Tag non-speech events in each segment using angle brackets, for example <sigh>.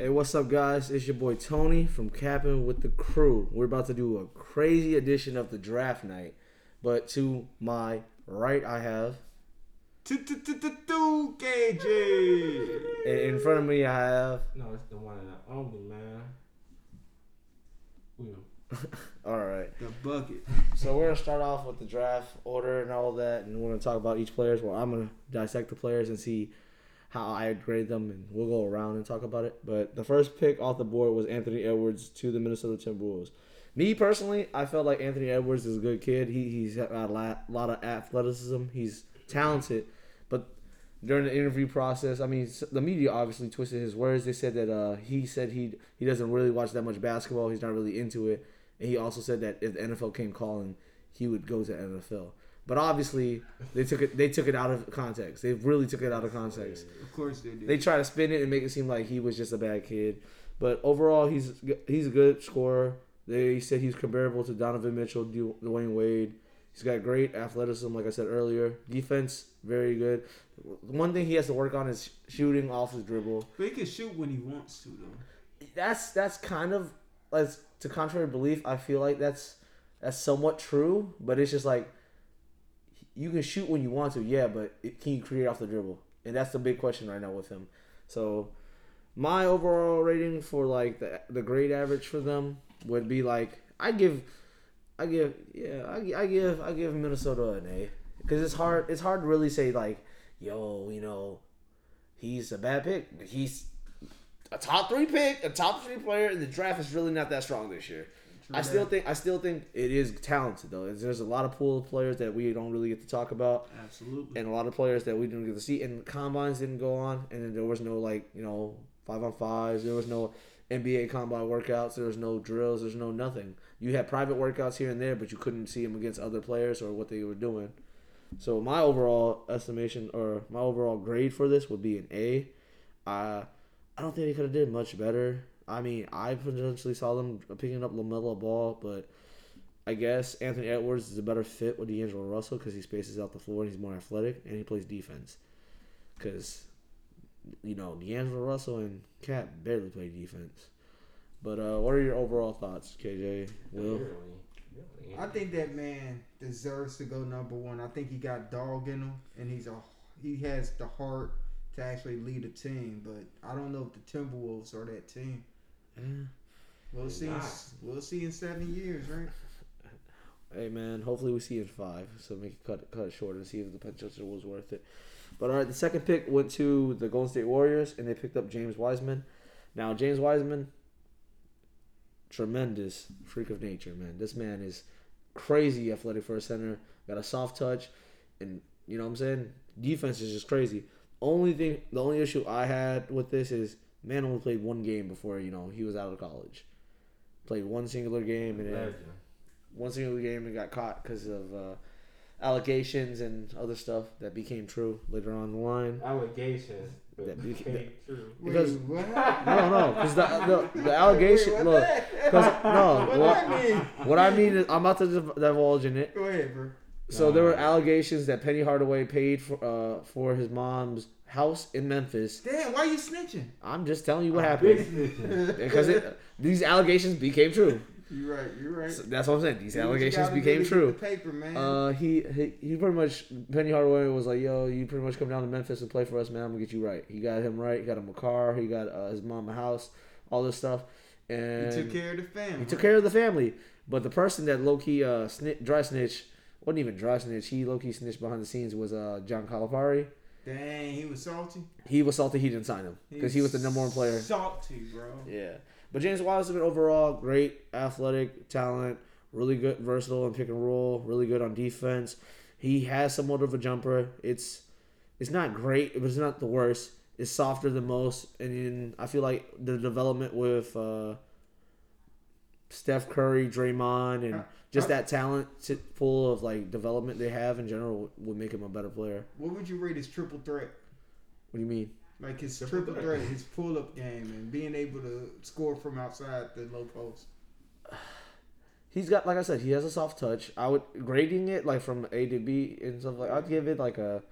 Hey, what's up, guys? It's your boy Tony from Capping with the Crew. We're about to do a crazy edition of the draft night. But to my right, I have. KJ. and In front of me, I have. No, it's the one and the only man. Will. <laughs> All right. The bucket. So we're gonna start off with the draft order and all that, and we're gonna talk about each players. Well, I'm gonna dissect the players and see how I grade them, and we'll go around and talk about it. But the first pick off the board was Anthony Edwards to the Minnesota Timberwolves. Me personally, I felt like Anthony Edwards is a good kid. He he's got a lot, of athleticism. He's talented, but during the interview process, I mean, the media obviously twisted his words. They said that uh, he said he he doesn't really watch that much basketball. He's not really into it, and he also said that if the NFL came calling, he would go to NFL. But obviously, they took it they took it out of context. They really took it out of context. Of course they did. They try to spin it and make it seem like he was just a bad kid. But overall, he's he's a good scorer. They said he's comparable to Donovan Mitchell, Dwyane Wade. He's got great athleticism, like I said earlier. Defense, very good. One thing he has to work on is shooting off his dribble. but he can shoot when he wants to though. That's that's kind of as to contrary belief. I feel like that's that's somewhat true, but it's just like you can shoot when you want to, yeah, but it, can you create off the dribble? And that's the big question right now with him. So my overall rating for like the the grade average for them would be like I give I give yeah I, I give I give Minnesota an A because it's hard it's hard to really say like yo you know he's a bad pick he's a top three pick a top three player and the draft is really not that strong this year. I still think I still think it is talented though. There's a lot of pool of players that we don't really get to talk about Absolutely. and a lot of players that we didn't get to see. And combines didn't go on, and then there was no like you know five on fives. There was no NBA combine workouts. There was no drills. There's no nothing. You had private workouts here and there, but you couldn't see them against other players or what they were doing. So my overall estimation or my overall grade for this would be an A. Uh, don't think they could have did much better. I mean, I potentially saw them picking up LaMelo Ball, but I guess Anthony Edwards is a better fit with D'Angelo Russell because he spaces out the floor and he's more athletic and he plays defense. Because, you know, D'Angelo Russell and KAT barely play defense. But uh, what are your overall thoughts, KJ? Will? Really? Really? I think that man deserves to go number one. I think he got dog in him, and he's a he has the heart to actually lead a team. But I don't know if the Timberwolves are that team. We'll see. in-. We'll see in seven years, right? <laughs> Hey man, hopefully we see it in five, so we can cut cut it short and see if the potential was worth it. But all right, the second pick went to the Golden State Warriors, and they picked up James Wiseman. Now James Wiseman, tremendous freak of nature, man. This man is crazy athletic for a center. Got a soft touch, and you know what I'm saying. Defense is just crazy. Only thing, the only issue I had with this is man only played one game before you know he was out of college. Played one singular game and then one single game and got caught because of uh, allegations and other stuff that became true later on in the line. Allegations. That you- became true. Because- Wait, what? No, no, because the, the the allegation. Wait, look, what because no, What what, that mean? what I mean is I'm about to divulge in it. Go ahead, bro. So there were allegations that Penny Hardaway paid for uh, for his mom's house in Memphis. Damn, why are you snitching? I'm just telling you what Big happened <laughs> because it, these allegations became true. You're right. You're right. So that's what I'm saying. These you allegations became true. Paper, man. Uh, he, he he pretty much Penny Hardaway was like, "Yo, you pretty much come down to Memphis and play for us, man. I'm gonna get you right." He got him right. He got him a car. He got uh, his mom a house. All this stuff, And he took care of the family. he took care of the family. But the person that low key uh snitch, dry snitch wasn't even dry snitch. He low key snitched behind the scenes was uh John Calipari. Dang, he was salty. He was salty he didn't sign him because he was the number one player. Salty, bro. Yeah. But James Wiseman overall, great athletic talent, really good, versatile in pick and roll, really good on defense. He has somewhat of a jumper. It's it's not great, but it's not the worst. It's softer than most, and then I feel like the development with uh, Steph Curry, Draymond, and just that talent pool of like development they have in general would make him a better player. What would you rate his triple threat? What do you mean? Like his Triple triple threat. threat, his pull up game, and being able to score from outside the low post. <sighs> He's got, like I said, he has a soft touch. I would grading it like from A to B and stuff like. I'd give it like a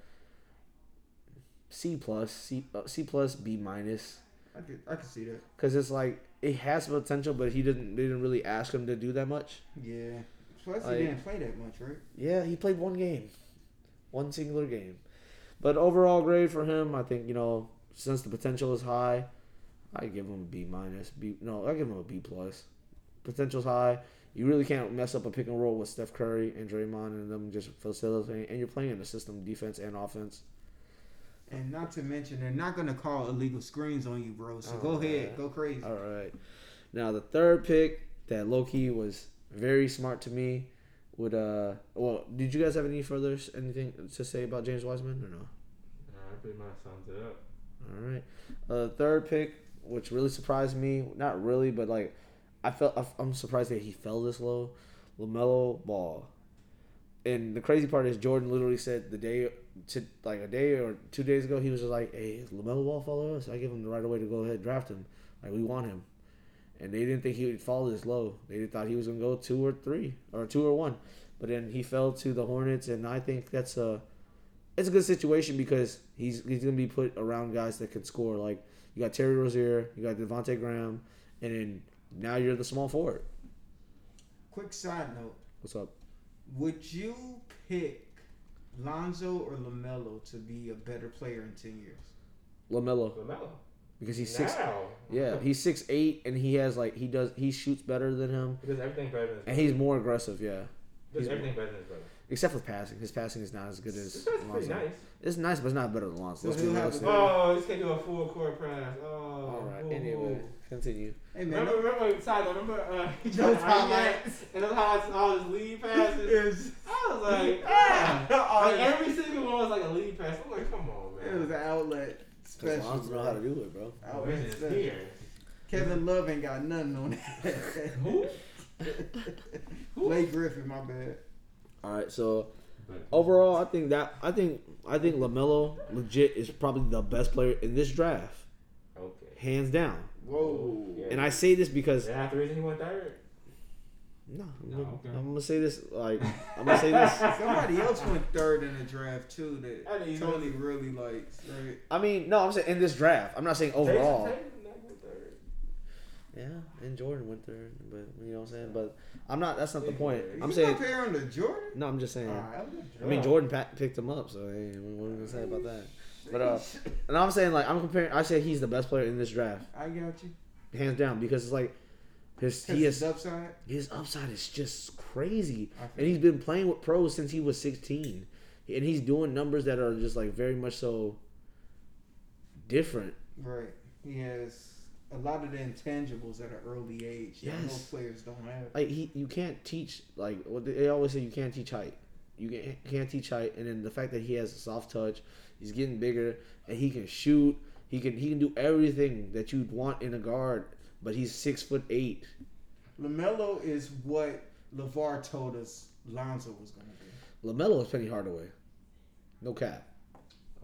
C plus, C uh, C plus, B minus. I could I could see that. because it's like it has potential, but he didn't. They didn't really ask him to do that much. Yeah. Plus Like- he didn't play that much, right? Yeah, he played one game, one singular game. But overall grade for him, I think you know since the potential is high, I give him a B minus. B no, I give him a B plus. Potential's high. You really can't mess up a pick and roll with Steph Curry and Draymond and them just facilitating, and you're playing in the system, defense and offense. And not to mention, they're not gonna call illegal screens on you, bro. So Oh, go ahead, go crazy. All right. Now the third pick that Loki was very smart to me would uh well did you guys have any further anything to say about James Wiseman or no? Nah, that pretty much sums it up. All right. Uh, third pick, which really surprised me. Not really, but like, I felt I'm surprised that he fell this low. Lamelo Ball. And the crazy part is Jordan literally said the day to like a day or two days ago he was just like, "Hey, is Lamelo Ball follow us? I give him the right away to go ahead and draft him. Like we want him." And they didn't think he would fall this low. They thought he was gonna go two or three or two or one, but then he fell to the Hornets, and I think that's a it's a good situation because he's he's gonna be put around guys that can score. Like you got Terry Rozier, you got Devonte Graham, and then now you're the small forward. Quick side note: What's up? Would you pick Lonzo or Lamelo to be a better player in ten years? Lamelo LaMelo. because he's six. Now. Yeah, he's six eight, and he has like he does he shoots better than him, He does everything better than his and he's more aggressive. Yeah, He does he's- everything better than his brother. Except for passing. His passing is not as good as That's pretty nice. It's nice, but it's not better than Lonzo. So Let's be he'll have realistic. to- Oh, this can't do a full court press. Oh. All right. boo, Anyway, boo. continue. Hey man, Remember, remember, side note, remember, uh, he Those tried to highlights. and those highlights, all his lead passes. Is I was like, <laughs> Ah. ah. like every single one was like a lead pass. I'm like, come on, man. it was an outlet Because special. Lonzo know how to do it, bro. Oh, Outlet it's special. here. Kevin Love ain't got nothing on that. Who? <laughs> Blake Griffin, my bad. All right, so overall, I think that I think I think Lamelo legit is probably the best player in this draft, Okay. hands down. Whoa. Yeah. And I say this because Is that the reason he went third? no, I'm, No, gonna, okay. I'm gonna say this like <laughs> I'm gonna say this. Somebody else went third in the draft too I that didn't Tony really likes, right? I mean, no, I'm saying in this draft. I'm not saying overall. Jayson Tatum not went third. Yeah, and Jordan went there, but you know what I'm saying. But I'm not. That's not the point. I'm you saying comparing to Jordan? no. I'm just saying. Alright, I mean, Jordan pa- picked him up, so hey, what are we gonna say about that? But uh, <laughs> and I'm saying like I'm comparing. I say he's the best player in this draft, I got you. hands down, because it's like his Cause he his upside. his upside is just crazy, and he's been playing with pros since he was 16, and he's doing numbers that are just like very much so different. right. He has a lot of the intangibles at an early age that Yes. most players don't have. Like he, you can't teach like they they always say. You can't teach height. You can't, can't teach height, and then the fact that he has a soft touch, he's getting bigger, and he can shoot. He can he can do everything that you'd want in a guard, but he's six foot eight. Lamelo is what LaVar told us Lonzo was gonna be. Lamelo is Penny Hardaway, no cap.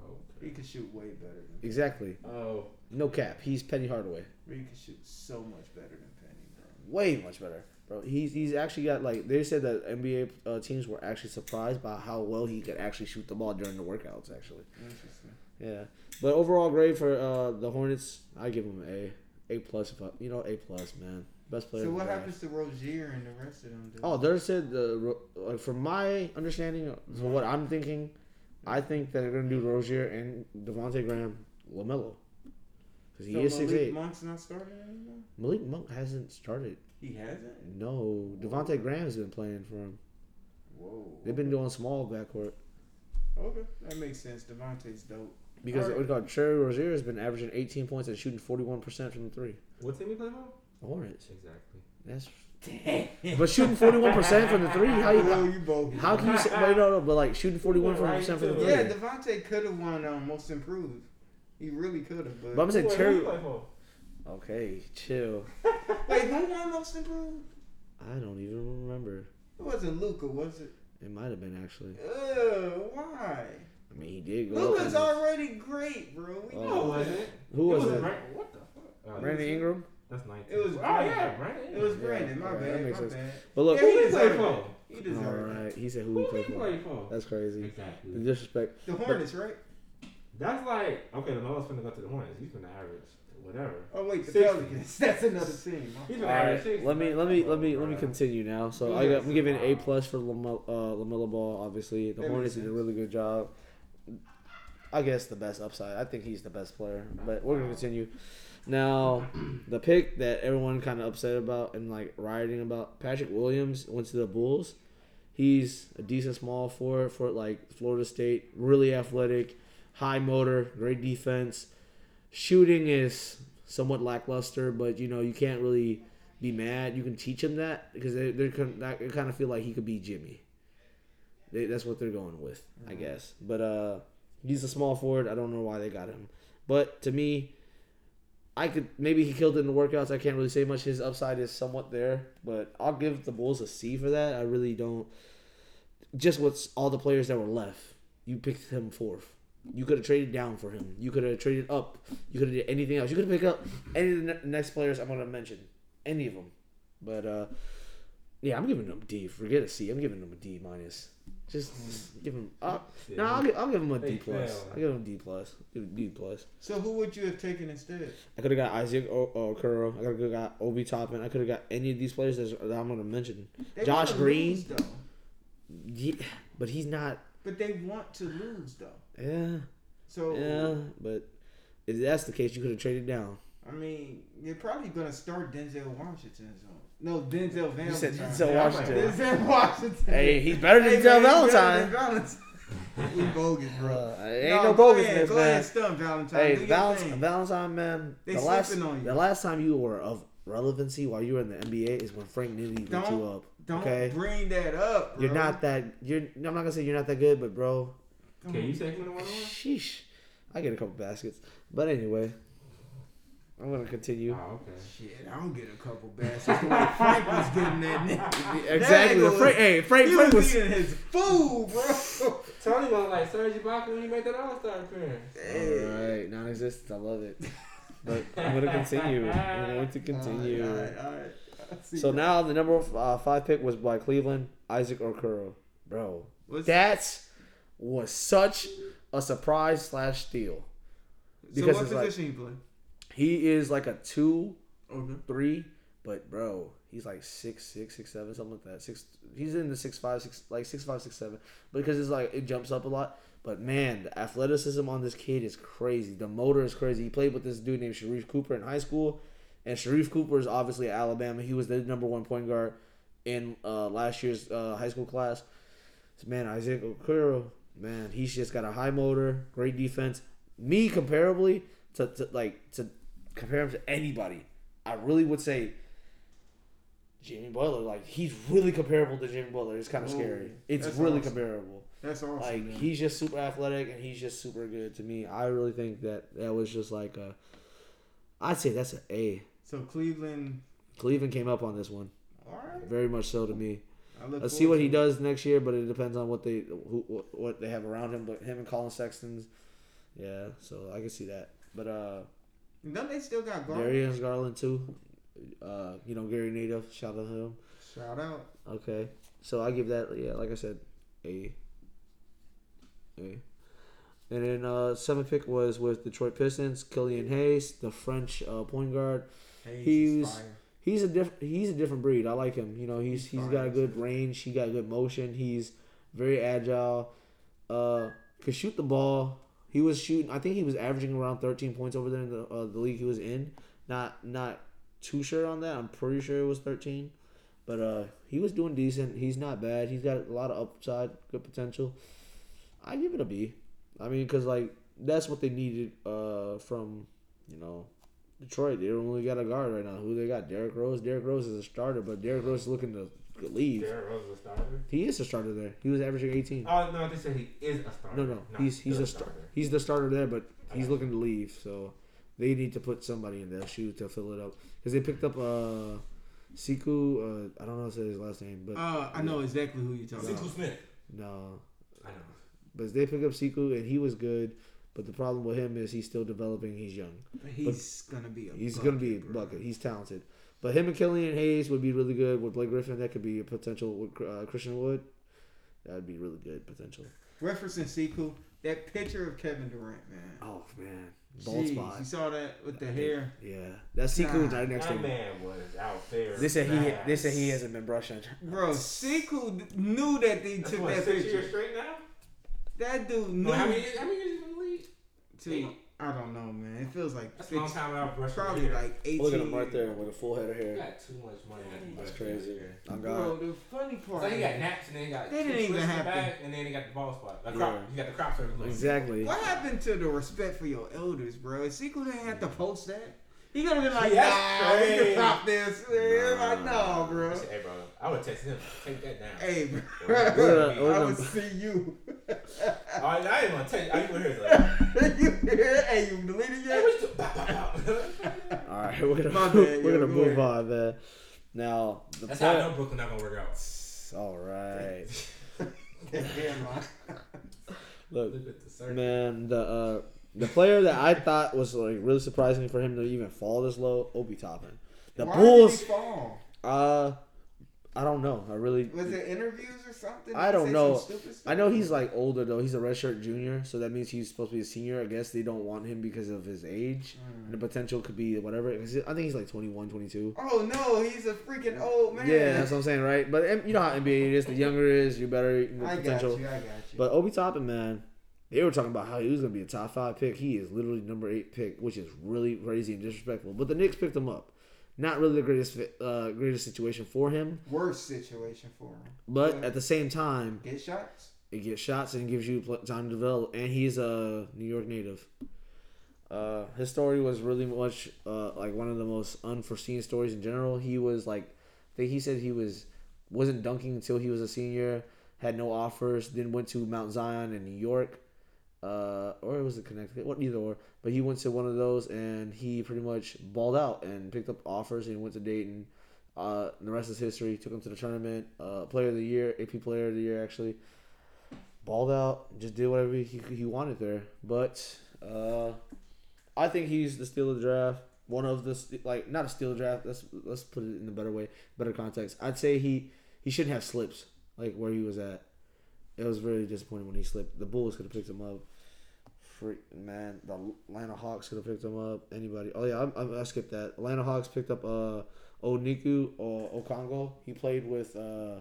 Oh, okay. He could shoot way better than. Exactly, Oh, no cap. He's Penny Hardaway, He could shoot so much better than Penny, bro. way much better, bro. He's he's actually got like they said that NBA uh, teams were actually surprised by how well he could actually shoot the ball during the workouts. Actually. Interesting. Yeah, but overall grade for uh, the Hornets, I give them an A, A plus. If I, you know, A plus, man, best player. So what happens to Rozier and the rest of them? Oh, they said the like, from my understanding, from what I'm thinking, I think that they're gonna do Rozier and Devonte Graham, Lamelo, because he So is six Malik eight. Monk's not starting anymore. Malik Monk hasn't started. He hasn't. No, Devonte Graham's been playing for him. Whoa. They've been doing small backcourt Okay, that makes sense. Devontae's dope. because Alright. what we call Cherry Rozier has been averaging 18 points and shooting 41 percent from the three. what team he play for? The Hornets. Exactly. That's <laughs> Damn. but shooting 41 percent from the three. How you? <laughs> Whoa, you bogus. How can you say? Wait, no, no, but like shooting 41 percent from <laughs> the three. Yeah, Devontae could have won um, Most Improved. He really could have, but, But I'm saying Who- who Cherry. play for? Okay, chill. <laughs> wait, who won Most Improved? I don't even remember. It wasn't Luka, was it? It might have been actually. Ugh, why? I mean, he did go. up Luka's in- already great, bro. We Oh. No, know it wasn't. Who was it? it? Brand- what the fuck? Oh, Brandon Ingram. That's 19. It was Oh, Brandon. yeah, Brandon. It was Yeah, Brandon. My alright, bad. that makes my sense. bad. But look, Yeah, he Who he play deserved for? He all deserved it. right, he said who Who he he played for. play for? That's crazy. Exactly. The disrespect. The Hornets, right? That's like okay. The Melo's finna go to the Hornets. He's finna average whatever. Oh wait, the 60. Pelicans. <laughs> That's another team. He's All average right, six. let me let me let me let me continue now. So Go I got, I'm giving A plus for Lamelo, uh, Lamelo Ball. Obviously, the That Hornets did a really good job. I guess the best upside. I think he's the best player. But we're gonna continue. Now, <clears throat> the pick that everyone kind of upset about and like rioting about, Patrick Williams went to the Bulls. He's a decent small forward for like Florida State. Really athletic, high motor, great defense. Shooting is somewhat lackluster, but you know you can't really be mad. You can teach him that because they they kind of feel like he could be Jimmy. They, that's what they're going with, I guess. But uh, he's a small forward. I don't know why they got him, but to me, I could maybe he killed it in the workouts. I can't really say much. His upside is somewhat there, but I'll give the Bulls a C for that. I really don't. Just what's all the players that were left. You picked him fourth. You could have traded down for him. You could have traded up. You could have did anything else. You could have picked up any of the ne- next players I'm going to mention. Any of them. But uh, yeah, I'm giving him a D. Forget a C. I'm giving him a D minus. Just give him. Uh, no, I'll give, I'll give him a D plus. I'll give him a D plus. Give him a D plus. So who would you have taken instead? I could have got Isaac o- Okoro. I could have got Obi Toppin. I could have got any of these players that that I'm going to mention. They Josh Green. lose, though. Yeah, but he's not. But they want to lose though. Yeah, So yeah. But if that's the case, you could have traded down. I mean, you're probably gonna start Denzel Washington. So. No, Denzel Valentine. You said Denzel Washington. like- Denzel Washington. Hey, he's better than Hey, Denzel man, Valentine. Valentine. <laughs> we bogus, bro. Uh, ain't no, go bogus this, go man. ahead, stump Valentine. Hey, Valentine. Valentine, man. They the last, on you. the last time you were of relevancy while you were in the NBA is when Frank Nitty lit you up. Don't okay? bring that up. Bro. You're not that. You're. I'm not gonna say you're not that good, but bro, Can on. you take him to one on one? sheesh, I get a couple baskets. But anyway, I'm gonna continue. Oh, okay. Shit, I don't get a couple baskets. The Frank was getting that. <laughs> nigga. Exactly. That The was- Frank, hey, Frank, He Frank was was. eating his food, bro. <laughs> Tony was like Serge Ibaka when he made that All Star appearance. All right, non-existent. I love it. But I'm gonna continue. I'm going to continue. <laughs> All right, all right, all right. See So that. now the number uh, five pick was by Cleveland, Isaac Okoro. Bro, What's- that was such a surprise slash steal. so because what it's like- position you play? He is like a two, Okay. three, but bro, he's like six, six, six, seven, something like that. Six. He's in the six five, six, like six five, six seven, because it's like it jumps up a lot. But man, the athleticism on this kid is crazy. The motor is crazy. He played with this dude named Sharife Cooper in high school, and Sharife Cooper is obviously Alabama. He was the number one point guard in uh, last year's uh, high school class. So, man, Isaac Okoro, man, he's just got a high motor, great defense. Me comparably to, to like to compare him to anybody, I really would say Jimmy Butler. Like he's really comparable to Jimmy Butler. It's kind of scary. It's really awesome. comparable. That's awesome. Like man. he's just super athletic and he's just super good to me. I really think that that was just like a. I'd say that's an A. so Cleveland. Cleveland came up on this one All right. very much so to me. I Let's see what he does next year, but it depends on what they who what, what they have around him. But him and Collin Sexton's, yeah. So I can see that. But uh, Don't they still got Garland? Darius Garland too. Uh, you know Gary Native. Shout out to him. Shout out. Okay, so I give that yeah, like I said, a. A. And then uh, seventh pick was with Detroit Pistons, Killian Hayes, the French uh, point guard. Hayes He's- is fire. He's a different he's a different breed. I like him. You know, he's He's he's got a good range. He got good motion. He's very agile. Uh, could shoot the ball. He was shooting. I think he was averaging around 13 points over there in the uh, the league he was in. Not not too sure on that. I'm pretty sure it was 13. But uh, he was doing decent. He's not bad. He's got a lot of upside, good potential. I give it a B. I mean, cause like that's what they needed uh from you know Detroit. They only got a guard right now. Who they got? Derrick Rose. Derrick Rose is a starter, but Derrick Rose is looking to leave. Derrick Rose is a starter. He is a starter there. He was averaging 18. Oh no, they said he is a starter. No, no, he's he's a star. He's the starter there, but he's looking to leave. So they need to put somebody in their shoe to fill it up because they picked up uh Sekou. Uh, I don't know how to say his last name, but Uh, I know exactly who you're talking Sekou about. Sekou Smith. no. I know. But they picked up Sekou and he was good. But the problem with him is he's still developing. He's young. But he's gonna be a. He's bucket, gonna be a bro. bucket. He's talented. But him and Killian Hayes would be really good. With Blake Griffin, that could be a potential. With uh, Christian Wood, that would be really good potential. Referencing Sekou, that picture of Kevin Durant, man. Oh man, bald Jeez, spot. You saw that with the hair. Yeah, that's Sekou Nah, right next to That him. man was out there. They said he they said he hasn't been brushing. Bro, Sekou knew that they That's took what, that six picture. years straight now. That dude knew. No, how many years? How many years in the league? See, I don't know, man. It feels like That's a long time without brushing. probably hair. like eighteen. Look at him right there with a full head of You hair. got too much money. to That's crazy. hair. I'm Bro, God. the funny part. So he got naps and then he got They didn't even twists in the have to- back, and then he got the ball spot. A crop. Yeah. You got the crop circle. Exactly. What happened to the respect for your elders, bro? Sekou didn't have to post that. He gonna be like, See, that's nah, we can crazy. crop this. Man, Nah. like, no, bro. Said, hey, bro, I would text him. Take that down. Hey, bro. <laughs> We're I would see you. <laughs> Oh, I ain't gonna text. I even hear like, <laughs> you hey, you deleted hey, yet? what you do? Bow, bow, bow. All right, we're gonna My bad, we're yo, gonna go move ahead. on, man. Now the That's how I player- know Brooklyn not gonna work out. All right. Damn, man. Look, Look at the circle. man, the uh, the player that I thought was like really surprising for him to even fall this low, Obi Toppin. The Why Bulls, Did he fall? uh, I don't know. I really, Was it interviews or something? I don't know. stupid? I know he's like older though. He's a redshirt junior, so that means he's supposed to be a senior. I guess they don't want him because of his age. Mm. And the potential could be whatever. I think he's like 21, 22. Oh no, he's a freaking old man. Yeah, that's what I'm saying, right? But you know how NBA is. The younger it is, you better know, I got potential. you. I got you. But Obi Toppin, man, they were talking about how he was going to be a top five pick. He is literally number eight pick, which is really crazy and disrespectful. But the Knicks picked him up. Not really the greatest uh, greatest situation for him, worst situation for him. but Yeah. at the same time, Get shots. it gets shots and gives you time to develop. And he's a New York native. Uh, his story was really much uh, like one of the most unforeseen stories in general. He was like, I think he said he was wasn't dunking until he was a senior, had no offers, then went to Mount Zion in New York, uh, or it was it Connecticut, what either or. But he went to one of those and he pretty much balled out and picked up offers and went to Dayton. Uh, the rest is history. Took him to the tournament. Uh, player of the year, AP Player of the Year actually balled out, just did whatever he, he wanted there. But uh, I think he's the steal of the draft. One of the like not a steal draft. Let's let's put it in a better way, better context. I'd say he he shouldn't have slips like where he was at. It was very disappointing when he slipped. The Bulls could have picked him up. Freak man, the Atlanta Hawks could have picked him up. Anybody? Oh yeah, I, I, I skipped that. Atlanta Hawks picked up uh Oniku or Okongo. He played with uh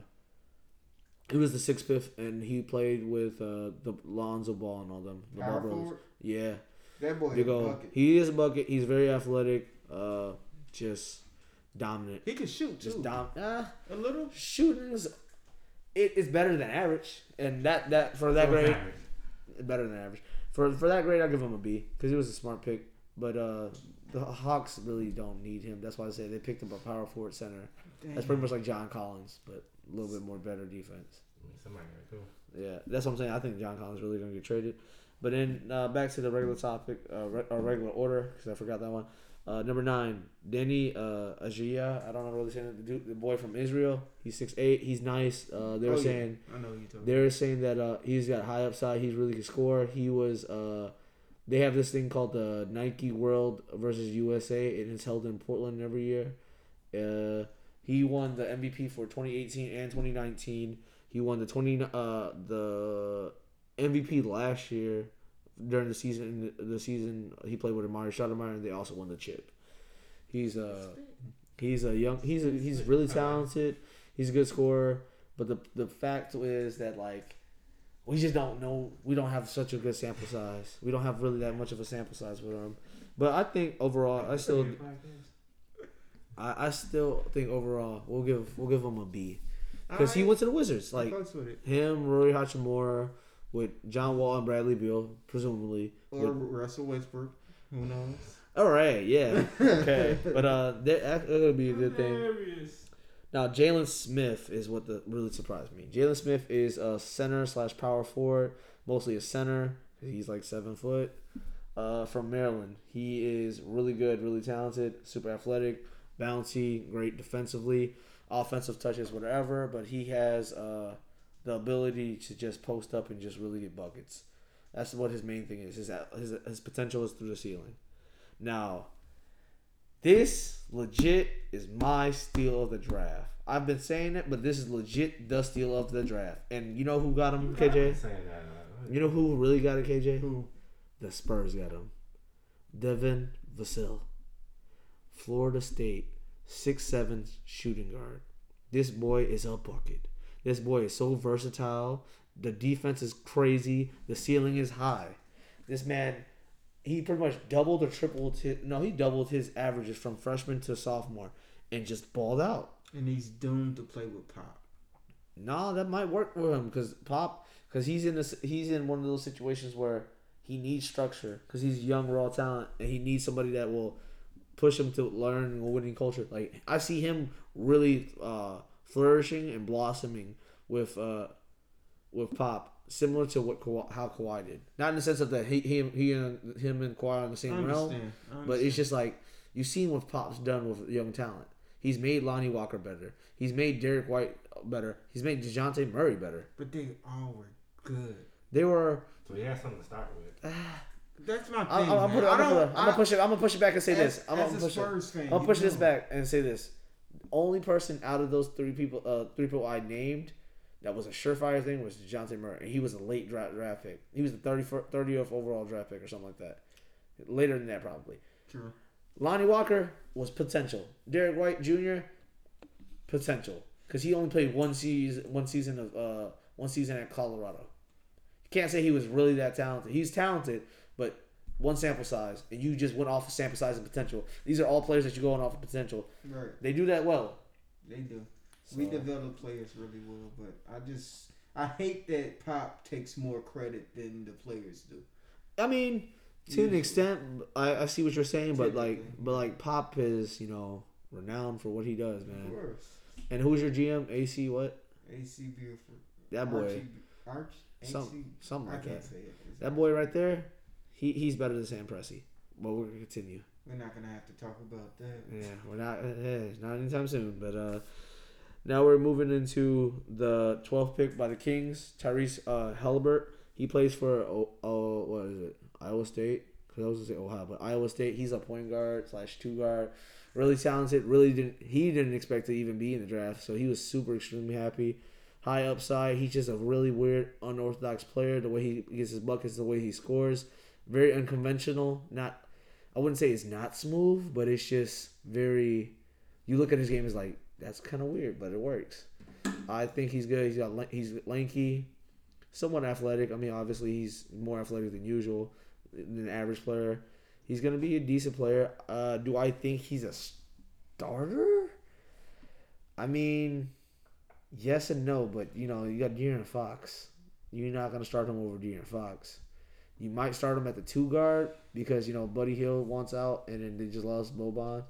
he was the sixth fifth and he played with uh the Lonzo Ball and all them. The Ball Power brothers. forward. Yeah. That boy Big is a bucket. he is a bucket. He's very athletic. Uh just dominant. He can shoot too. Just dom uh, a little. shooting's it is better than average. And that that for that So grade average. better than average. For for that grade, I give him a B because he was a smart pick. But uh, the Hawks really don't need him. That's why I say they picked up a power forward center. That's pretty much like John Collins, but a little bit more better defense. Somebody right. Yeah, that's what I'm saying. I think John Collins is really gonna get traded. But then uh, back to the regular topic, uh, re- or regular order, because I forgot that one. Uh, number nine, Danny uh, Ajia. I don't know really saying it. The, dude, the boy from Israel. He's six eight. He's nice. Uh, they were Oh, yeah. saying I know you talking. they're saying that uh, he's got high upside. He's really can score. He was. Uh, they have this thing called the Nike World versus USA, and it's held in Portland every year. Uh, he won the MVP for 2018 and 2019. He won the 20 uh the MVP last year during the season. The season he played with Amar'e Stoudemire, and they also won the chip. He's a he's a young he's a, he's really talented. He's a good scorer, but the the fact is that like we just don't know. We don't have such a good sample size. We don't have really that much of a sample size with him. But I think overall, I still I, I still think overall we'll give we'll give him a B because he went to the Wizards. Like Fucks with it. him, Rory Hachimura, with John Wall and Bradley Beal, presumably. Or With- Russell Westbrook. Who knows? all right, yeah, okay, <laughs> but uh, that that would be a good thing. Now, Jalen Smith is what the really surprised me. Jalen Smith is a center slash power forward, mostly a center. He's like seven foot. Uh, from Maryland, he is really good, really talented, super athletic, bouncy, great defensively, offensive touches, whatever. But he has uh, the ability to just post up and just really get buckets. That's what his main thing is. His his, his potential is through the ceiling. Now, this legit is my steal of the draft. I've been saying it, but this is legit the steal of the draft. And you know who got him, KJ? That, uh, You know who really got it, KJ? Who? The Spurs got him. Devin Vassell, Florida State, six seven shooting guard. This boy is a bucket. This boy is so versatile. The defense is crazy. The ceiling is high. This man, he pretty much doubled or tripled his. No, he doubled his averages from freshman to sophomore, and just balled out. And he's doomed to play with Pop. No, that might work for him because Pop, because he's in this, he's in one of those situations where he needs structure because he's young raw talent and he needs somebody that will push him to learn a winning culture. Like I see him really uh, flourishing and blossoming with uh, with Pop, similar to what Kawhi, how Kawhi did. Not in the sense of that he he he and him and Kawhi are in the same realm, but it's just like you've seen what Pop's done with young talent. He's made Lonnie Walker better. He's made Derrick White better. He's made Dejounte Murray better. But they all were good. They were. So he has something to start with. <sighs> That's my thing. I'm, I'm, I'm, man. put, I I'm, don't- gonna, I'm gonna push it. I'm gonna push it back and say as, this. I'm as gonna a push it. Spurs fan, I'm gonna you push this back and say this. Only person out of those three people, uh, three people I named, that was a surefire thing was Dejounte Murray. And he was a late draft, draft pick. He was the 30, 30th overall draft pick or something like that. Later than that, probably. True. Lonnie Walker was potential. Derrick White Jr. potential because he only played one season, one season of uh, one season at Colorado. You can't say he was really that talented. He's talented, one sample size, and you just went off of sample size and potential. These are all players that you're going off of potential. Right. They do that well. They do. We develop players really well, but I just I hate that Pop takes more credit than the players do. I mean, to an extent, I, I see what you're saying, but like, but like Pop is you know renowned for what he does, Of man. course. And who's your GM? AC what? AC Buford. That boy. Archie, Arch. AC. Some- something like that. That boy right there, he he's better than Sam Presti. But we're gonna continue. We're not gonna have to talk about that. Yeah, we're not eh, not anytime soon. But uh, now we're moving into the 12th pick by the Kings. Tyrese uh, Haliburton. He plays for oh, oh what is it? Iowa State. Cause I was gonna say Ohio, but Iowa State. He's a point guard slash two guard. Really talented. Really didn't he didn't expect to even be in the draft, so he was super extremely happy. High upside. He's just a really weird, unorthodox player. The way he gets his buckets, the way he scores, very unconventional. Not, I wouldn't say it's not smooth, but it's just very. You look at his game, it's like that's kind of weird, but it works. I think he's good. He's got he's lanky, somewhat athletic. I mean, obviously he's more athletic than usual than an average player. He's gonna be a decent player. Uh, do I think he's a starter? I mean, yes and no, but you know you got De'Aaron Fox. You're not gonna start him over De'Aaron Fox. You might start him at the two guard because you know Buddy Hield wants out, and then they just lost Boban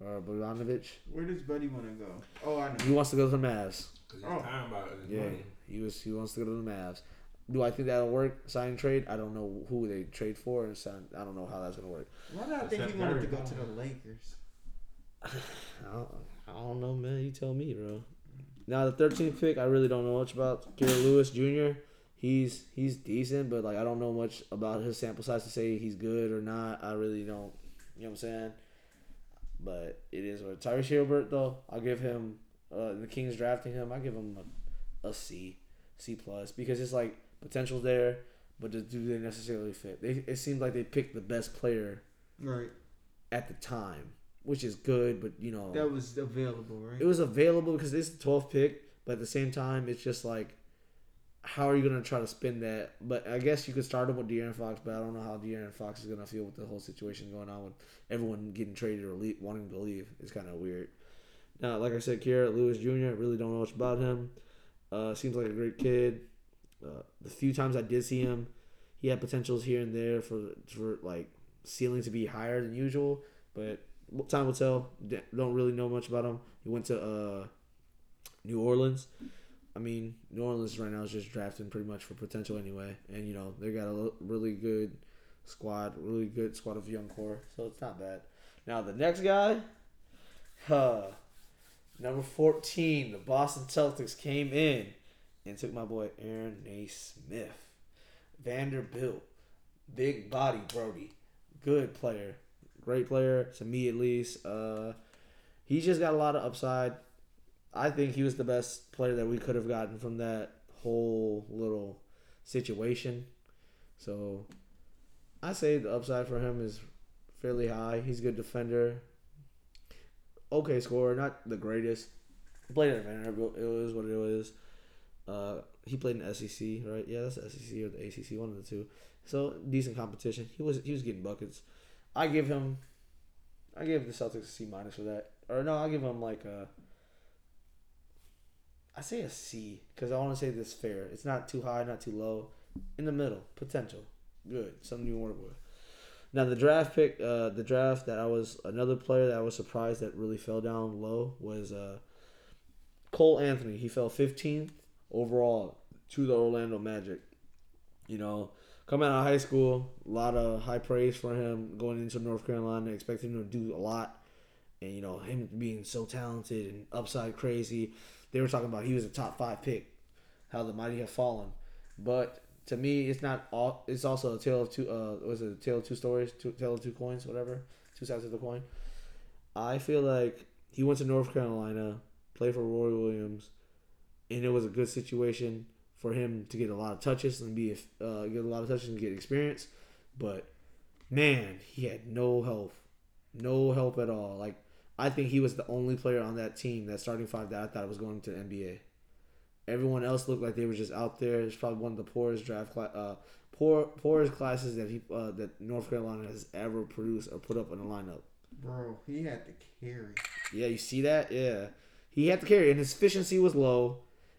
or Bogdanovic. Where does Buddy want to go? Oh, I know. He wants to go to the Mavs. Because Oh. he's about his Yeah, money. he was. He wants to go to the Mavs. Do I think that'll work? Sign trade? I don't know who they trade for, and sign. I don't know how that's gonna work. Why did I think that he wanted to go to the. Lakers? <sighs> I don't, I don't know, man. You tell me, bro. Now the 13th pick, I really don't know much about. Garrett Lewis Jr. He's he's decent, but like I don't know much about his sample size to say he's good or not. I really don't. You know what I'm saying? But it is what Tyrese Hilbert though. I'll give him uh, the Kings drafting him. I give him a, a C, C plus because it's like potential there, but do do they necessarily fit? They, it seems like they picked the best player Right. at the time, which is good. But you know That was available, right? it was available because it's the 12th pick, but at the same time, it's just like, how are you gonna try to spin that? But I guess you could start him with De'Aaron Fox, but I don't know how De'Aaron Fox is gonna feel with the whole situation going on with everyone getting traded or leave, wanting to leave. It's kind of weird. Now, like I said, Garrett Lewis Jr. Really don't know much about him. Uh, seems like a great kid. Uh, the few times I did see him, he had potentials here and there for for like ceiling to be higher than usual, but time will tell. Don't really know much about him. He went to uh, New Orleans. I mean, New Orleans right now is just drafting pretty much for potential anyway, and you know they got a really good squad, really good squad of young core, so it's not bad. Now the next guy, huh, number fourteen, the Boston Celtics came in and took my boy Aaron Nesmith, Vanderbilt, big body Brody, good player, great player to me at least. Uh, he just got a lot of upside. I think he was the best player that we could have gotten from that whole little situation. So I say the upside for him is fairly high. He's a good defender. Okay scorer, not the greatest. Played at Vanderbilt. It was what it was. Uh, he played in SEC, right? Yeah, that's SEC or the ACC, one of the two. So decent competition. He was he was getting buckets. I give him, I give the Celtics a C minus for that. Or no, I give him like a. I say a C because I want to say this fair. It's not too high, not too low, in the middle. Potential, good, something you work with. Now the draft pick, uh, the draft that I was another player that I was surprised that really fell down low was uh, Cole Anthony. He fell 15th overall to the Orlando Magic. You know, coming out of high school, a lot of high praise for him going into North Carolina, expecting him to do a lot, and you know him being so talented and upside crazy. They were talking about he was a top five pick, how the mighty have fallen, but to me, it's not all. It's also a tale of two. Uh, was it a tale of two stories? Two, tale of two coins, whatever. Two sides of the coin. I feel like he went to North Carolina, played for Roy Williams, and it was a good situation for him to get a lot of touches and be uh, get a lot of touches and get experience. But man, he had no help, no help at all. Like I think he was the only player on that team, that starting five, that I thought was going to the NBA. Everyone else looked like they were just out there. It's probably one of the poorest draft class, uh, poor poorest classes that he uh, that North Carolina has ever produced or put up in a lineup. Bro, he had to carry. Yeah, you see that? Yeah, he had to carry, and his efficiency was low,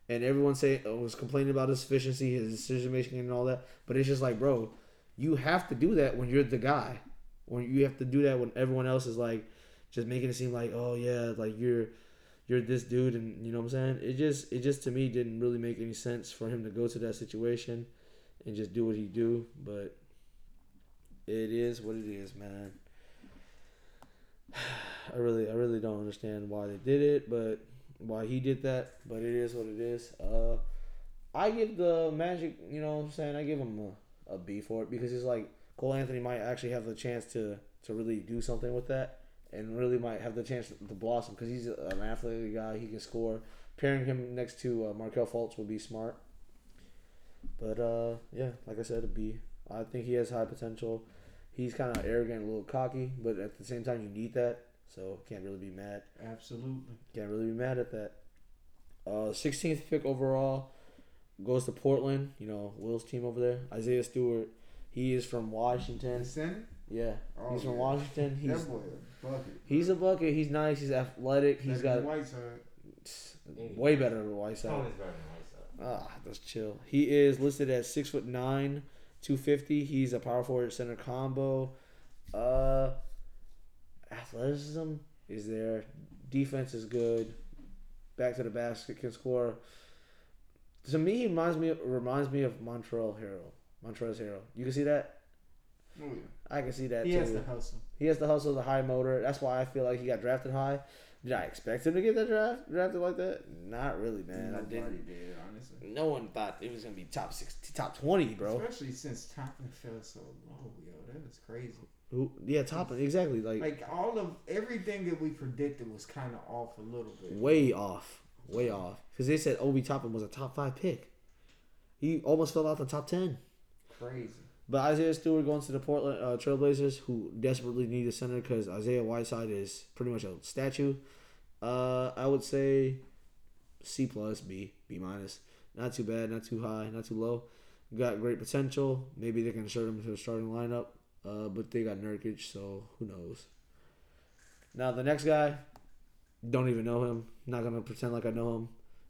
and everyone say uh, was complaining about his efficiency, his decision making, and all that. But it's just like, bro, you have to do that when you're the guy. When you have to do that when everyone else is like, just making it seem like, oh yeah, like you're you're this dude and you know what I'm saying? It just it just to me didn't really make any sense for him to go to that situation and just do what he do, but it is what it is, man. <sighs> I really I really don't understand why they did it, but why he did that, but it is what it is. Uh I give the Magic, you know what I'm saying? I give him a, a B for it because it's like Cole Anthony might actually have the chance to to really do something with that and really might have the chance to blossom because he's an athletic guy. He can score. Pairing him next to uh, Markelle Fultz would be smart. But uh, yeah, like I said, a B. I think he has high potential. He's kind of arrogant, a little cocky, but at the same time, you need that. So can't really be mad. Absolutely. Can't really be mad at that. Uh, 16th pick overall goes to Portland. You know Will's team over there. Isaiah Stewart. He is from Washington. Yeah, Oh, he's from. Washington. He's that boy a bucket. He's a bucket. He's nice. He's athletic. He's Better got than Whiteside. way better than Whiteside. Tony's better than Whiteside. Ah, that's chill. He is listed at six foot nine, two fifty. He's a power forward center combo. Uh, athleticism is there. Defense is good. Back to the basket can score. To me, he reminds me reminds me of Montreal Hero. Montreal's Hero. You can see that. Oh yeah. I can see that too. He too. has the hustle. He has the hustle, the high motor. That's why I feel like he got drafted high. Did I expect him to get that draft drafted like that? Not really, man. I didn't. did, honestly. No one thought it was gonna be top six, top twenty, bro. Especially since Toppin fell so low, yo. That was crazy. Who? Yeah, top exactly. Like, Like all of everything that we predicted was kind of off a little bit. way off, way off. Because they said Obi Toppin was a top five pick. He almost fell out the top ten. Crazy. But Isaiah Stewart going to the Portland uh, Trailblazers, who desperately need a center because Isaiah Whiteside is pretty much a statue. Uh, I would say C plus, B, B minus. Not too bad, not too high, not too low. Got great potential. Maybe they can insert him into the starting lineup. Uh, but they got Nurkic, so who knows. Now the next guy, don't even know him. Not gonna pretend like I know him.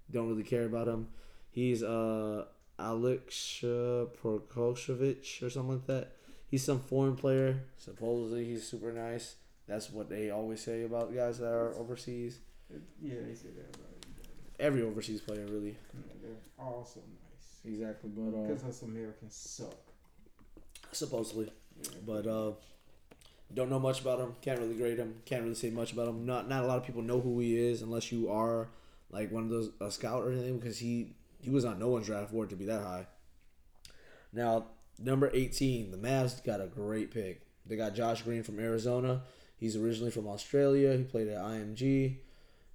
Don't really care about him. He's uh Alex Prokosevic or something like that. He's some foreign player. Supposedly he's super nice. That's what they always say about guys that are overseas. Yeah, they said that about. Every overseas player, really. Yeah, They're all so nice. Exactly, but uh, Because us Americans suck. supposedly, Yeah. but uh, don't know much about him. Can't really grade him. Can't really say much about him. Not not a lot of people know who he is unless you are like one of those a scout or anything because he he was on no one's draft board to be that high. Now number eighteen, the Mavs got a great pick. They got Josh Green from Arizona. He's originally from Australia. He played at IMG.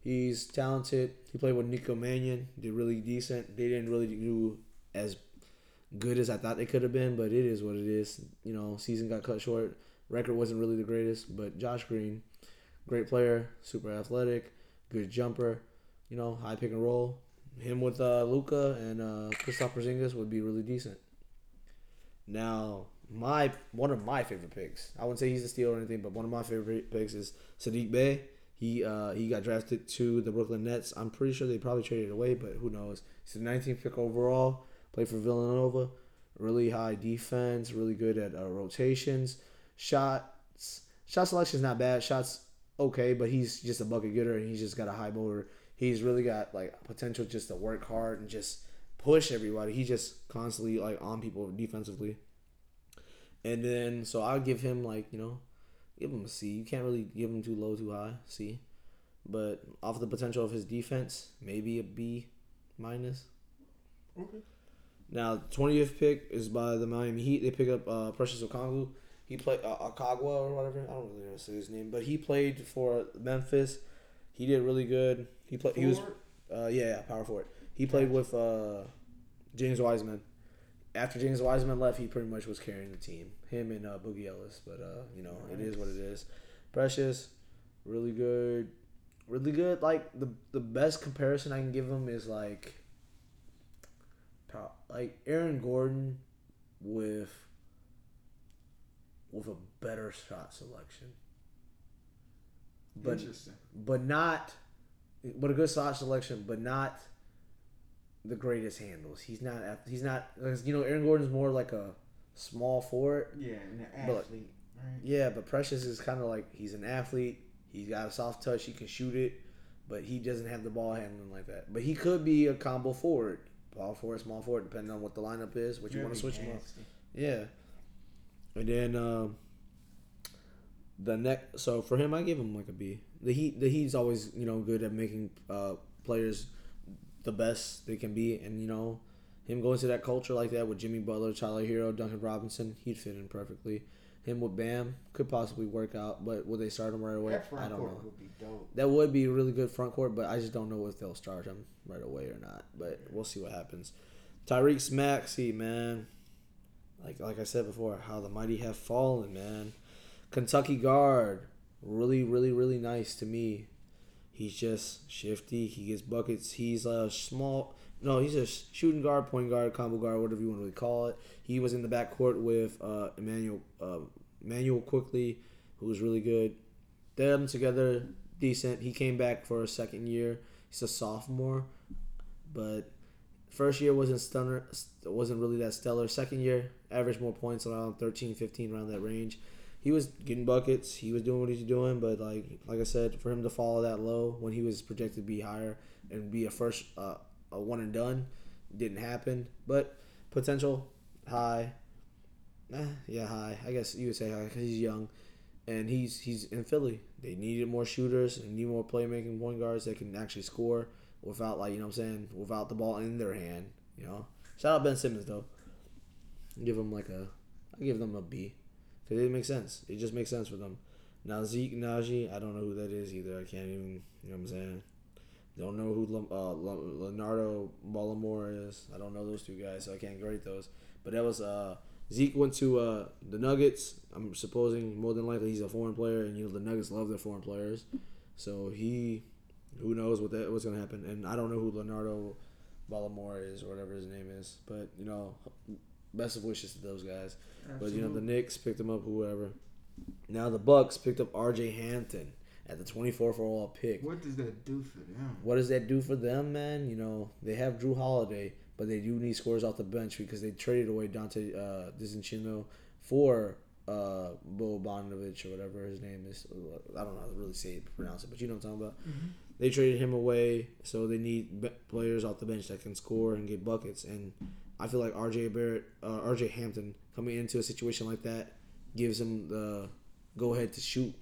He's talented. He played with Nico Mannion. Did really decent. They didn't really do as good as I thought they could have been, but it is what it is. You know, season got cut short. Record wasn't really the greatest, but Josh Green, great player, super athletic, good jumper, you know, high pick and roll. Him with uh, Luka and uh, Kristaps Porzingis would be really decent. Now, my one of my favorite picks. I wouldn't say he's a steal or anything, but one of my favorite picks is Sadiq Bey. He uh, he got drafted to the Brooklyn Nets. I'm pretty sure they probably traded away, but who knows? He's the 19th pick overall. Played for Villanova. Really high defense. Really good at uh, rotations. Shots shot selection is not bad. Shots okay, but he's just a bucket getter and he's just got a high motor. He's really got like potential just to work hard and just push everybody. He just constantly like on people defensively. And then so I'll give him like, you know, give him a C. You can't really give him too low, too high. C. But off the potential of his defense, maybe a B minus. Okay. Now, twentieth pick is by the Miami Heat. They pick up uh, Precious Okongwu. He played uh, Akagwa or whatever. I don't really know say his name, but he played for Memphis. He did really good. He played. He was uh, yeah, yeah, power forward. He played with uh, James Wiseman. After James Wiseman left, he pretty much was carrying the team. Him and uh, Boogie Ellis. But uh, you know, it is what it is. Precious, really good, really good. Like the the best comparison I can give him is like, like Aaron Gordon with with a better shot selection. But Interesting. but not but a good shot selection, but not the greatest handles. He's not he's not 'cause, you know Aaron Gordon's more like a small forward. Yeah, an But- athlete, right? Yeah, but Precious is kind of like he's an athlete. He's got a soft touch. He can shoot it, but he doesn't have the ball handling like that. But he could be a combo forward, ball forward, small forward, depending on what the lineup is. What you want to switch him up. Yeah. And then um, the next, so for him, I give him like a B. The Heat, the Heat's always you know good at making uh, players the best they can be, and you know him going to that culture like that with Jimmy Butler, Tyler Herro, Duncan Robinson, he'd fit in perfectly. Him with Bam could possibly work out, but would they start him right away? That front I don't court know. would be dope. That would be a really good front court, but I just don't know if they'll start him right away or not. But we'll see what happens. Tyrese Maxey, man. Like like I said before, how the mighty have fallen, man. Kentucky guard, really, really, really nice to me. He's just shifty. He gets buckets. He's a small. No, he's a shooting guard, point guard, combo guard, whatever you want to really call it. He was in the backcourt with uh, Immanuel uh, Immanuel Quickley, who was really good. Them together, decent. He came back for a second year. He's a sophomore, but first year wasn't stunner. wasn't really that stellar. Second year, averaged more points around 13, 15, around that range. He was getting buckets. He was doing what he's doing, but like like I said, for him to fall that low when he was projected to be higher and be a first uh, a one and done, didn't happen. But potential high. Eh, yeah, high. I guess you would say high because he's young, and he's he's in Philly. They needed more shooters and need more playmaking point guards that can actually score without like you know what I'm saying without the ball in their hand. You know, shout out Ben Simmons though. Give him like a, I give them a B, because it makes sense. It just makes sense for them. Now Zeke Nnaji, I don't know who that is either. I can't even. You know what I'm saying. Don't know who uh, Leonardo Baltimore is. I don't know those two guys, so I can't grade those. But that was uh, Zeke went to uh, the Nuggets. I'm supposing more than likely he's a foreign player, and you know the Nuggets love their foreign players. So he, who knows what that what's gonna happen? And I don't know who Leonardo Baltimore is or whatever his name is. But you know, best of wishes to those guys. But you know the Knicks picked him up, whoever. Now the Bucks picked up R.J. Hampton at the 24th overall pick. what does that do for them? What does that do for them, man? You know, they have Jrue Holiday, but they do need scores off the bench because they traded away Donte uh, for uh, Bo Bonovich or whatever his name is. I don't know how to really say it, pronounce it, but you know what I'm talking about. They traded him away, so they need be- players off the bench that can score and get buckets. And I feel like RJ Barrett, uh, RJ Hampton, coming into a situation like that, gives him the go ahead to shoot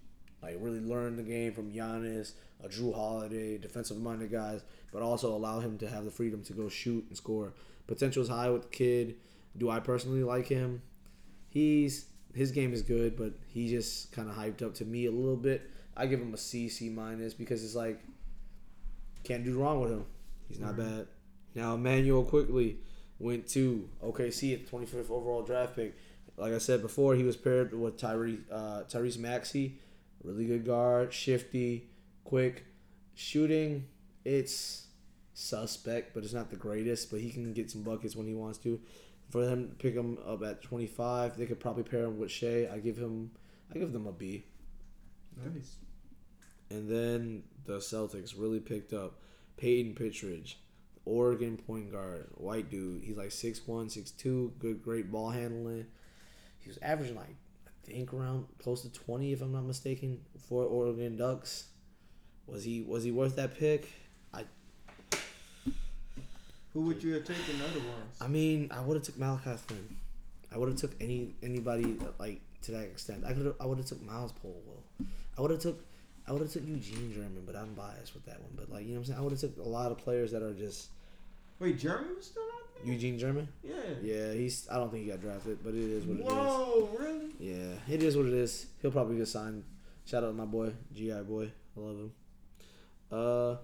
like really learn the game from Giannis, a Jrue Holiday, defensive minded guys, but also allow him to have the freedom to go shoot and score. Potential is high with the kid. Do I personally like him? He's his game is good, but he just kind of hyped up to me a little bit. I give him a C, C minus because it's like can't do wrong with him. He's not bad. Now Immanuel Quickley went to OKC at the 25th overall draft pick. like I said before, he was paired with Tyrese uh, Tyrese Maxey, really good guard, shifty, quick, shooting. It's suspect, but it's not the greatest. But he can get some buckets when he wants to. For them to pick him up at twenty five, they could probably pair him with Shai. I give him, I give them a B. Nice. And then the Celtics really picked up Payton Pritchard, Oregon point guard, white dude. He's like 6'1", 6'2", good, great ball handling. He was averaging like I think around close to twenty, if I'm not mistaken, for Oregon Ducks. Was he was he worth that pick? I. Who would you have taken otherwise? I mean, I would have took Malachi Flynn. I would have took any anybody like to that extent. I could I would have took Myles Powell. I would have took I would have took Eugene German, but I'm biased with that one. But like you know what I'm saying, I would have took a lot of players that are just Wait, German was still out there? Eugene German. Yeah. Yeah, he's. I don't think he got drafted, but it is what it is. Whoa, really? Yeah, it is what it is. He'll probably get signed. Shout out to my boy, GI boy. I love him. Uh,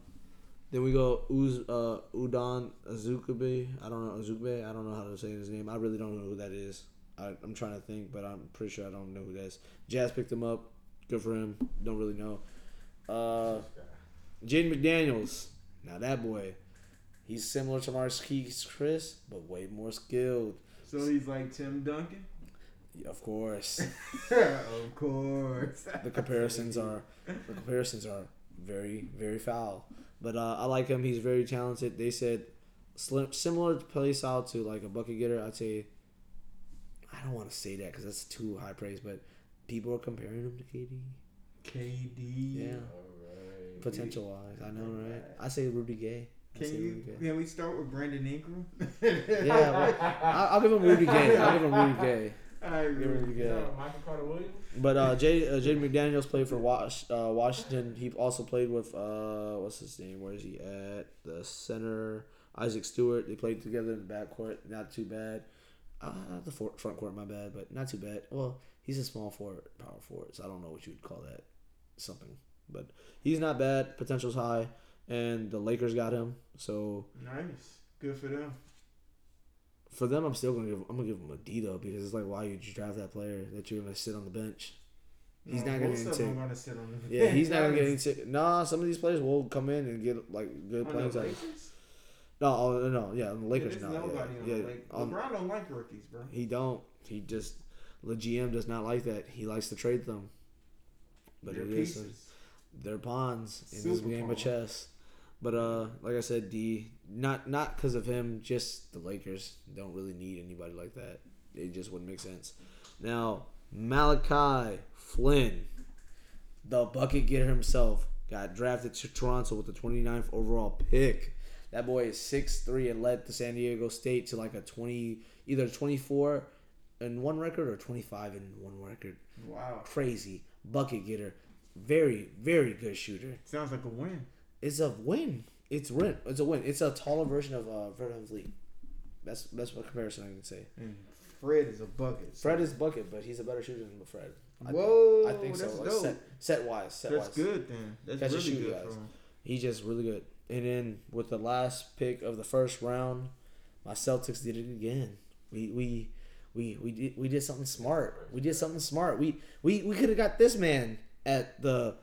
then we go Uz, uh, Udon Azukube. I don't know Azukbe. I don't know how to say his name. I really don't know who that is. I, I'm trying to think, but I'm pretty sure I don't know who that is. Jazz picked him up. Good for him. Don't really know. Uh, Jaden McDaniels. Now that boy, he's similar to Marquese Chriss, but way more skilled. So he's like Tim Duncan? Yeah, of course. <laughs> of course. the comparisons are the comparisons are very very foul. But uh, I like him. He's very talented. They said slim, similar play style to like a bucket getter. I'd say I don't want to say that because that's too high praise. But people are comparing him to KD. KD. Yeah, Alright. potential wise, I know, right? I say Rudy Gay. I Can say you? Rudy Gay. Can we start with Brandon Ingram? <laughs> Yeah, well, I- I'll give him Rudy Gay. I'll give him Rudy Gay. <laughs> I agree. Give him Rudy Gay. Michael Carter Williams? But uh, Jay uh, Jaden McDaniels played for Wash, uh, Washington. He also played with uh, what's his name? Where is he at? The center Isaac Stewart. They played together in the backcourt. Not too bad. Uh, the for- front court, my bad, but not too bad. Well, he's a small forward, power forward, so I don't know what you would call that. Something, but he's not bad. Potential's high, and the Lakers got him. So Nice. Good for them. for them, I'm still gonna give. I'm gonna give him a D though because it's like, why would you draft that player that you're gonna sit on the bench? He's No, not gonna get into- gonna sit on the bench. Yeah, he's not gonna get any. T- nah, some of these players will come in and get like good On playing the time. No, oh, no, yeah, on the Lakers no, nobody yeah, yeah. on- um, LeBron don't like rookies, bro. he don't. He just the GM does not like that. He likes to trade them. But They're it is pieces. they're pawns in this game pawn. of chess. But uh, like I said, D not not because of him. Just the Lakers don't really need anybody like that. It just wouldn't make sense. Now Malachi Flynn, the bucket getter himself, got drafted to Toronto with the 29th overall pick. That boy is 6'3 and led the San Diego State to like a 20, either 24 and one record or 25 and one record. Wow. Crazy bucket getter, very very good shooter. Sounds like a win. It's a win. It's win. It's a win. It's a taller version of uh, Fred VanVleet. That's that's what comparison I can say. And Fred is a bucket. Fred is bucket, but he's a better shooter than Fred. I Whoa, I think so. Like set set wise, set That's wise. good then. That's Catch really good guys. He's just really good. And then with the last pick of the first round, my Celtics did it again. We we we we did we did something smart. We did something smart. We we we could have got this man at the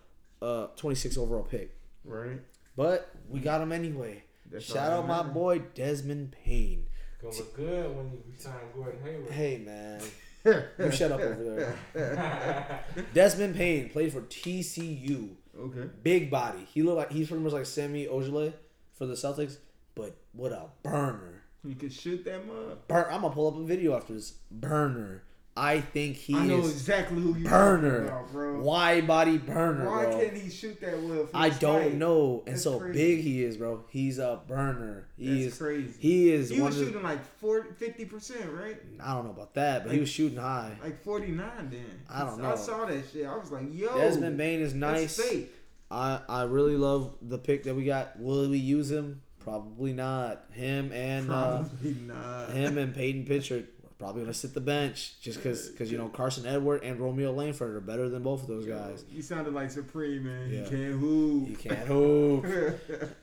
uh 26 overall pick, Right. but we got him anyway. That's Shout out my boy Desmond Bane. Gonna look good when you sign Gordon Hayward. Hey man, <laughs> you shut up over there. <laughs> Desmond Bane played for TCU. Okay. Big body. He looked like he's pretty much like Semi Ojeleye for the Celtics, but what a burner. You can shoot them up. Burn. I'm gonna pull up a video after this. Burner. I think he I know exactly who you burner. about, bro. wide body burner, Why bro. can't he shoot that well? I don't know. And That's so crazy. big he is, bro. He's a burner. He That's is. crazy. He is He was of the, shooting like 40, 50%, right? I don't know about that, but he was shooting high. Like 49 then. I don't know. I saw that shit. I was like, yo. Desmond Bane is nice. fake. I I really love the pick that we got. Will we use him? Probably not. Him and uh, not. him and Payton Pritchard probably gonna sit the bench just because because you know Carsen Edward and Romeo Langford are better than both of those guys. You sounded like Supreme, man. Yeah. You can't hoop. You can't hoop.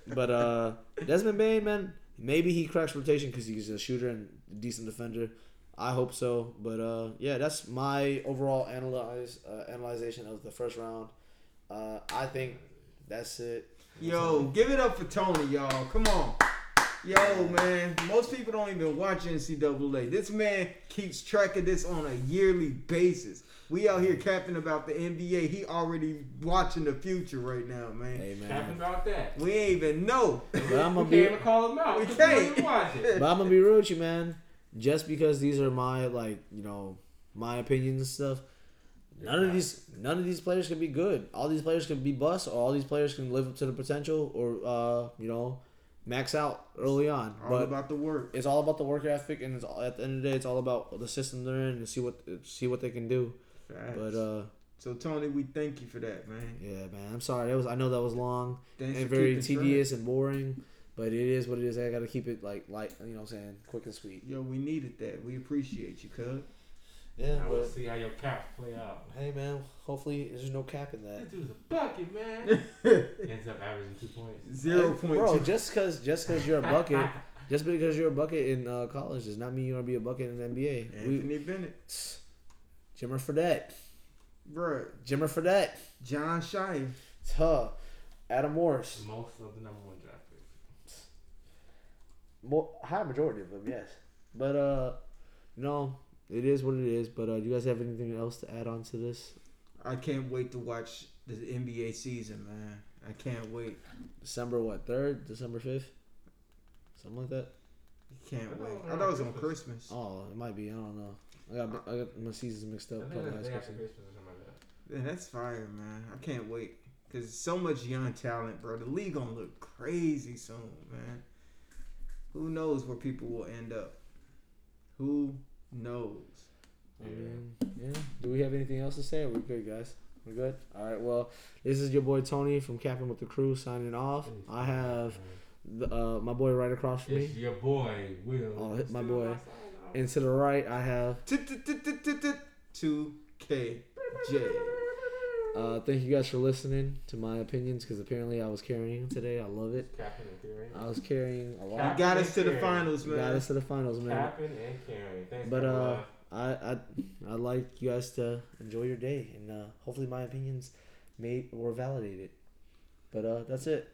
<laughs> But uh, Desmond Bane, man, maybe he cracks rotation because he's a shooter and a decent defender. I hope so. But uh, yeah, that's my overall analyze uh, analyzation of the first round. Uh, I think that's it. Yo, give it up for Tony, y'all. Come on. Yo, man. Most people don't even watch NCAA. This man keeps track of this on a yearly basis. We out here capping about the NBA. He already watching the future right now, man. Hey Capping about that. We ain't even know. but I'm gonna can't be even call him out. We We can't. can't watch it. but I'm gonna be real with you, man. Just because these are my like you know my opinions and stuff. None of these none of these players can be good. All these players can be bust, or all these players can live up to the potential, or uh, you know, max out early on. All but about the work. it's all about the work ethic, and it's all, at the end of the day, it's all about the system they're in and see what see what they can do. Facts. But uh, so Tony, we thank you for that, man. yeah, man, I'm sorry. That was I know that was long Thanks and very tedious and boring, but it is what it is. I got to keep it like light, you know, what I'm saying quick and sweet. Yo, we needed that. We appreciate you, cuz. Yeah, I will but see how your cap play out. hey, man, hopefully there's no cap in that. This dude's a bucket, man. <laughs> Ends up averaging two points. Zero point bro. two. Just because just because you're a bucket, <laughs> just because you're a bucket in uh, college does not mean you're gonna be a bucket in the NBA. We, Anthony Bennett, <sniffs> Jimmer Fredette, bruh. Jimmer Fredette, John Shire. huh? Adam Morris, Most of the number one draft picks. More, high majority of them, yes. But uh, no, it is what it is. But uh, do you guys have anything else to add on to this? I can't wait to watch the NBA season, man. I can't wait. December what? Third? December fifth? Something like that. Can't I wait. I thought it was on Christmas. Oh, it might be. I don't know. I got I got my seasons mixed I up. think Probably that's last day Christmas. Christmas or like that. Man, that's fire, man. I can't wait. Cause so much young talent, bro. The league gonna look crazy soon, man. Who knows where people will end up? Who knows? I mean, yeah. Do we have anything else to say? Are we good, guys? We're good. All right. Well, this is your boy Tony from Capping with the Crew signing off. I have the, uh, my boy right across from It's me, your boy, Will. Oh, hit my boy. my sign off. and to the right I have. Two K J. Uh, thank you guys for listening to my opinions because apparently I was carrying today. I love it. Capping and carrying. I was carrying a You lot. Cap- got us to the finals, man. Got us to the finals, man. Capping and carrying. Thanks, But, uh. I I I'd like you guys to enjoy your day and uh, hopefully my opinions made or validated. But uh, that's it.